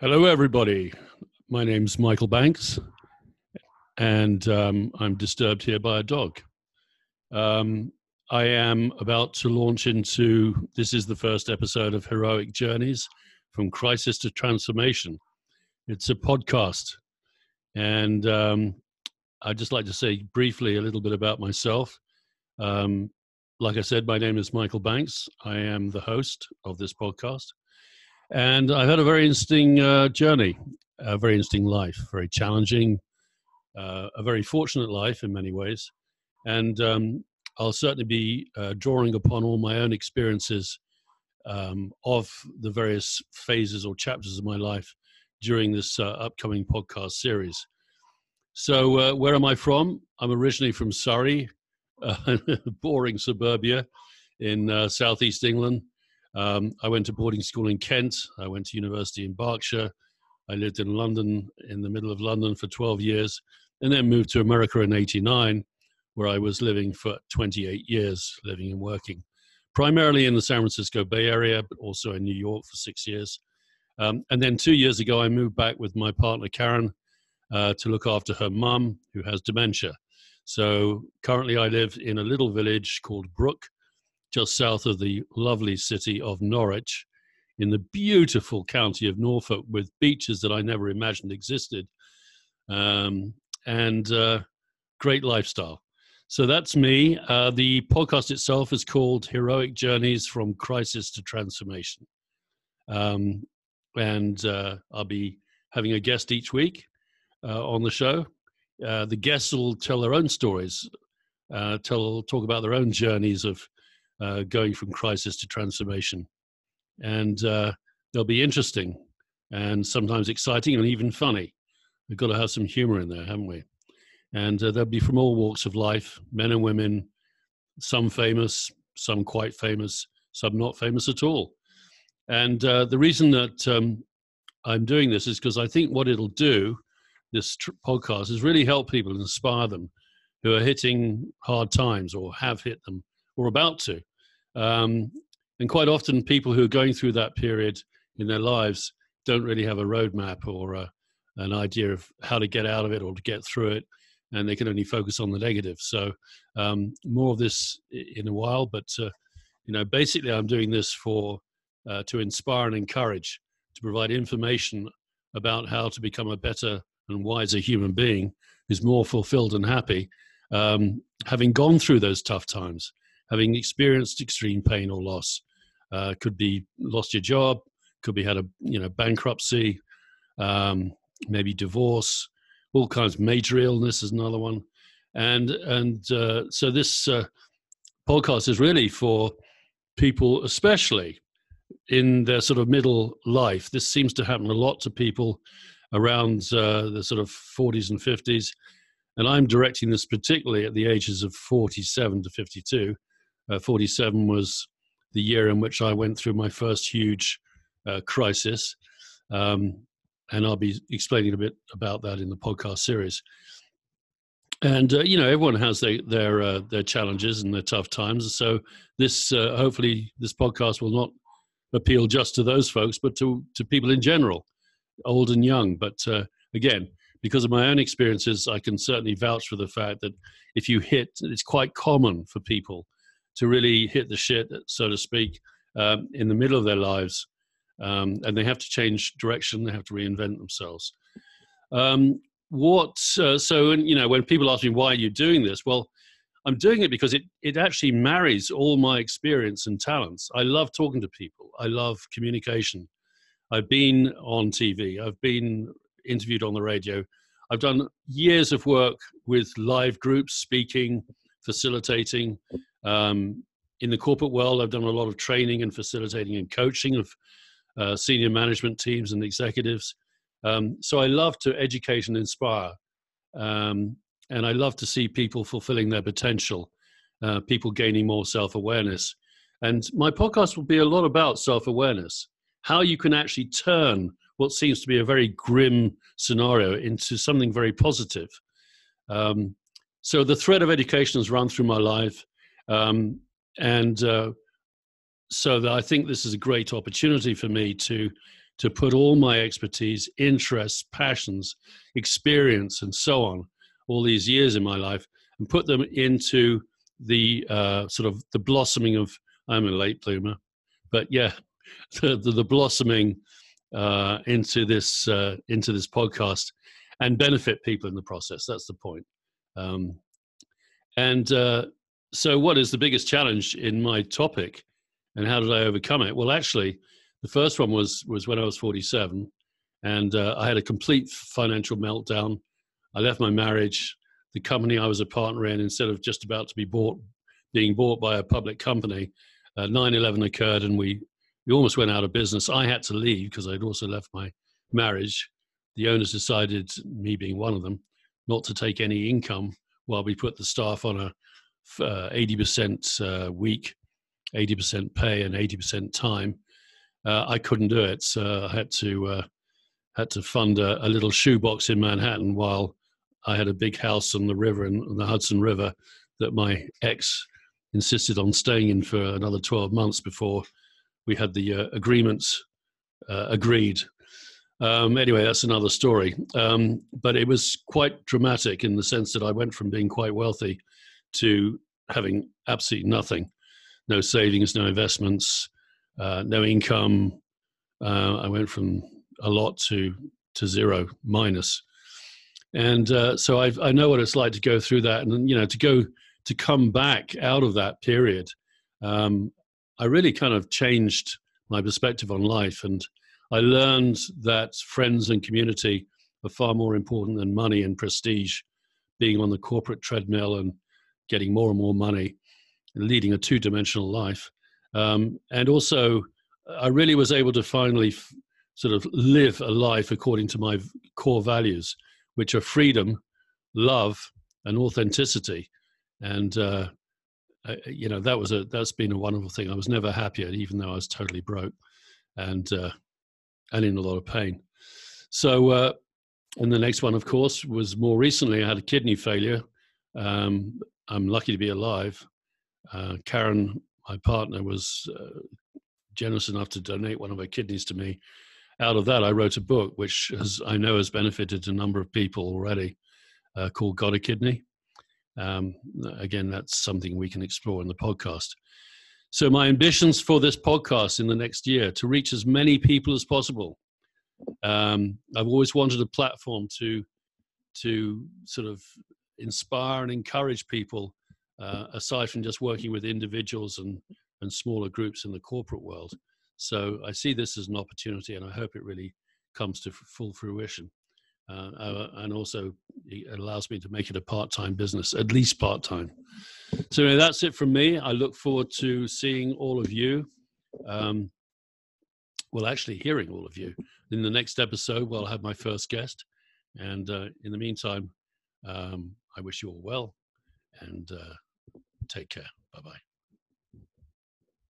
Hello, everybody. My name's Michael Banks, and um, I'm disturbed here by a dog. Um, I am about to launch into this is the first episode of Heroic Journeys from Crisis to Transformation. It's a podcast, and um, I'd just like to say briefly a little bit about myself. Um, like I said, my name is Michael Banks. I am the host of this podcast. And I've had a very interesting uh, journey, a very interesting life, very challenging, uh, a very fortunate life in many ways. And um, I'll certainly be uh, drawing upon all my own experiences um, of the various phases or chapters of my life during this uh, upcoming podcast series. So, uh, where am I from? I'm originally from Surrey, boring suburbia in uh, southeast England. Um, I went to boarding school in Kent. I went to university in Berkshire. I lived in London, in the middle of London, for 12 years, and then moved to America in 89, where I was living for 28 years, living and working, primarily in the San Francisco Bay Area, but also in New York for six years. Um, and then two years ago, I moved back with my partner, Karen, uh, to look after her mum, who has dementia. So currently, I live in a little village called Brooke, just south of the lovely city of Norwich in the beautiful county of Norfolk with beaches that I never imagined existed um, and uh, great lifestyle. So that's me. Uh, the podcast itself is called Heroic Journeys from Crisis to Transformation. Um, and uh, I'll be having a guest each week uh, on the show. Uh, the guests will tell their own stories, uh, tell talk about their own journeys of uh, going from crisis to transformation. And uh, they'll be interesting and sometimes exciting and even funny. We've got to have some humor in there, haven't we? And uh, they'll be from all walks of life men and women, some famous, some quite famous, some not famous at all. And uh, the reason that um, I'm doing this is because I think what it'll do, this tr- podcast, is really help people inspire them who are hitting hard times or have hit them or about to. Um, and quite often, people who are going through that period in their lives don't really have a roadmap or a, an idea of how to get out of it or to get through it, and they can only focus on the negative. So, um, more of this in a while, but uh, you know, basically, I'm doing this for uh, to inspire and encourage, to provide information about how to become a better and wiser human being who's more fulfilled and happy, um, having gone through those tough times having experienced extreme pain or loss. Uh, could be lost your job, could be had a you know bankruptcy, um, maybe divorce, all kinds of major illness is another one, and and uh, so this uh, podcast is really for people, especially in their sort of middle life. This seems to happen a lot to people around uh, the sort of 40s and 50s. And I'm directing this particularly at the ages of 47 to 52, uh, 47 was the year in which I went through my first huge uh, crisis. Um, and I'll be explaining a bit about that in the podcast series. And uh, you know, everyone has their their uh, their challenges and their tough times. So this, uh, hopefully, this podcast will not appeal just to those folks, but to to people in general, old and young. But uh, again, because of my own experiences, I can certainly vouch for the fact that if you hit, it's quite common for people to really hit the shit, so to speak, um, in the middle of their lives. Um, and they have to change direction, they have to reinvent themselves. Um, what, uh, so, and you know, when people ask me, why are you doing this? Well, I'm doing it because it, it actually marries all my experience and talents. I love talking to people, I love communication. I've been on TV, I've been interviewed on the radio. I've done years of work with live groups, speaking, facilitating. Um, in the corporate world, I've done a lot of training and facilitating and coaching of uh, senior management teams and executives. Um, so I love to educate and inspire. Um, and I love to see people fulfilling their potential, uh, people gaining more self awareness. And my podcast will be a lot about self awareness, how you can actually turn what seems to be a very grim scenario into something very positive. Um, so the thread of education has run through my life, um, and uh, so I think this is a great opportunity for me to to put all my expertise, interests, passions, experience, and so on, all these years in my life, and put them into the uh, sort of the blossoming of. I'm a late bloomer, but yeah, the, the, the blossoming uh, into this uh, into this podcast and benefit people in the process. That's the point. Um, and uh, so, what is the biggest challenge in my topic, and how did I overcome it? Well, actually, the first one was was when I was 47, and uh, I had a complete financial meltdown. I left my marriage, the company I was a partner in, instead of just about to be bought, being bought by a public company. 9/11 uh, occurred, and we we almost went out of business. I had to leave because I'd also left my marriage. The owners decided, me being one of them, not to take any income while we put the staff on a uh, 80% uh, week, 80% pay, and 80% time. Uh, I couldn't do it, so I had to uh, had to fund a, a, little shoebox in Manhattan while I had a big house on the river in, the Hudson River that my ex insisted on staying in for another 12 months before we had the uh, agreements agreed. Um, anyway, that's another story. Um, but it was quite dramatic in the sense that I went from being quite wealthy to having absolutely nothing no savings, no investments, uh, no income. Uh, I went from a lot to, to zero, minus. And uh, so I've, I know what it's like to go through that. And, you know, to go to come back out of that period, um, I really kind of changed my perspective on life. And I learned that friends and community are far more important than money and prestige, being on the corporate treadmill and getting more and more money, leading a two dimensional life. Um, and also, I really was able to finally f- sort of live a life according to my core values, which are freedom, love, and authenticity. And uh, I, you know that was a that's been a wonderful thing. I was never happier, even though I was totally broke, and uh, and in a lot of pain. So, uh, and the next one, of course, was more recently. I had a kidney failure. Um, I'm lucky to be alive. Uh, Karen, my partner, was uh, generous enough to donate one of her kidneys to me. Out of that, I wrote a book, which has, I know has benefited a number of people already, uh, called "Got a Kidney." Um, again, that's something we can explore in the podcast. So, my ambitions for this podcast in the next year to reach as many people as possible. Um, I've always wanted a platform to to sort of inspire and encourage people, uh, aside from just working with individuals and, and smaller groups in the corporate world. So I see this as an opportunity, and I hope it really comes to full fruition. Uh, uh, and also, it allows me to make it a part time business, at least part time. So anyway, that's it from me. I look forward to seeing all of you. Um, well, actually, hearing all of you in the next episode. Well, I'll have my first guest. And uh, in the meantime, um, I wish you all well and uh, take care. Bye bye.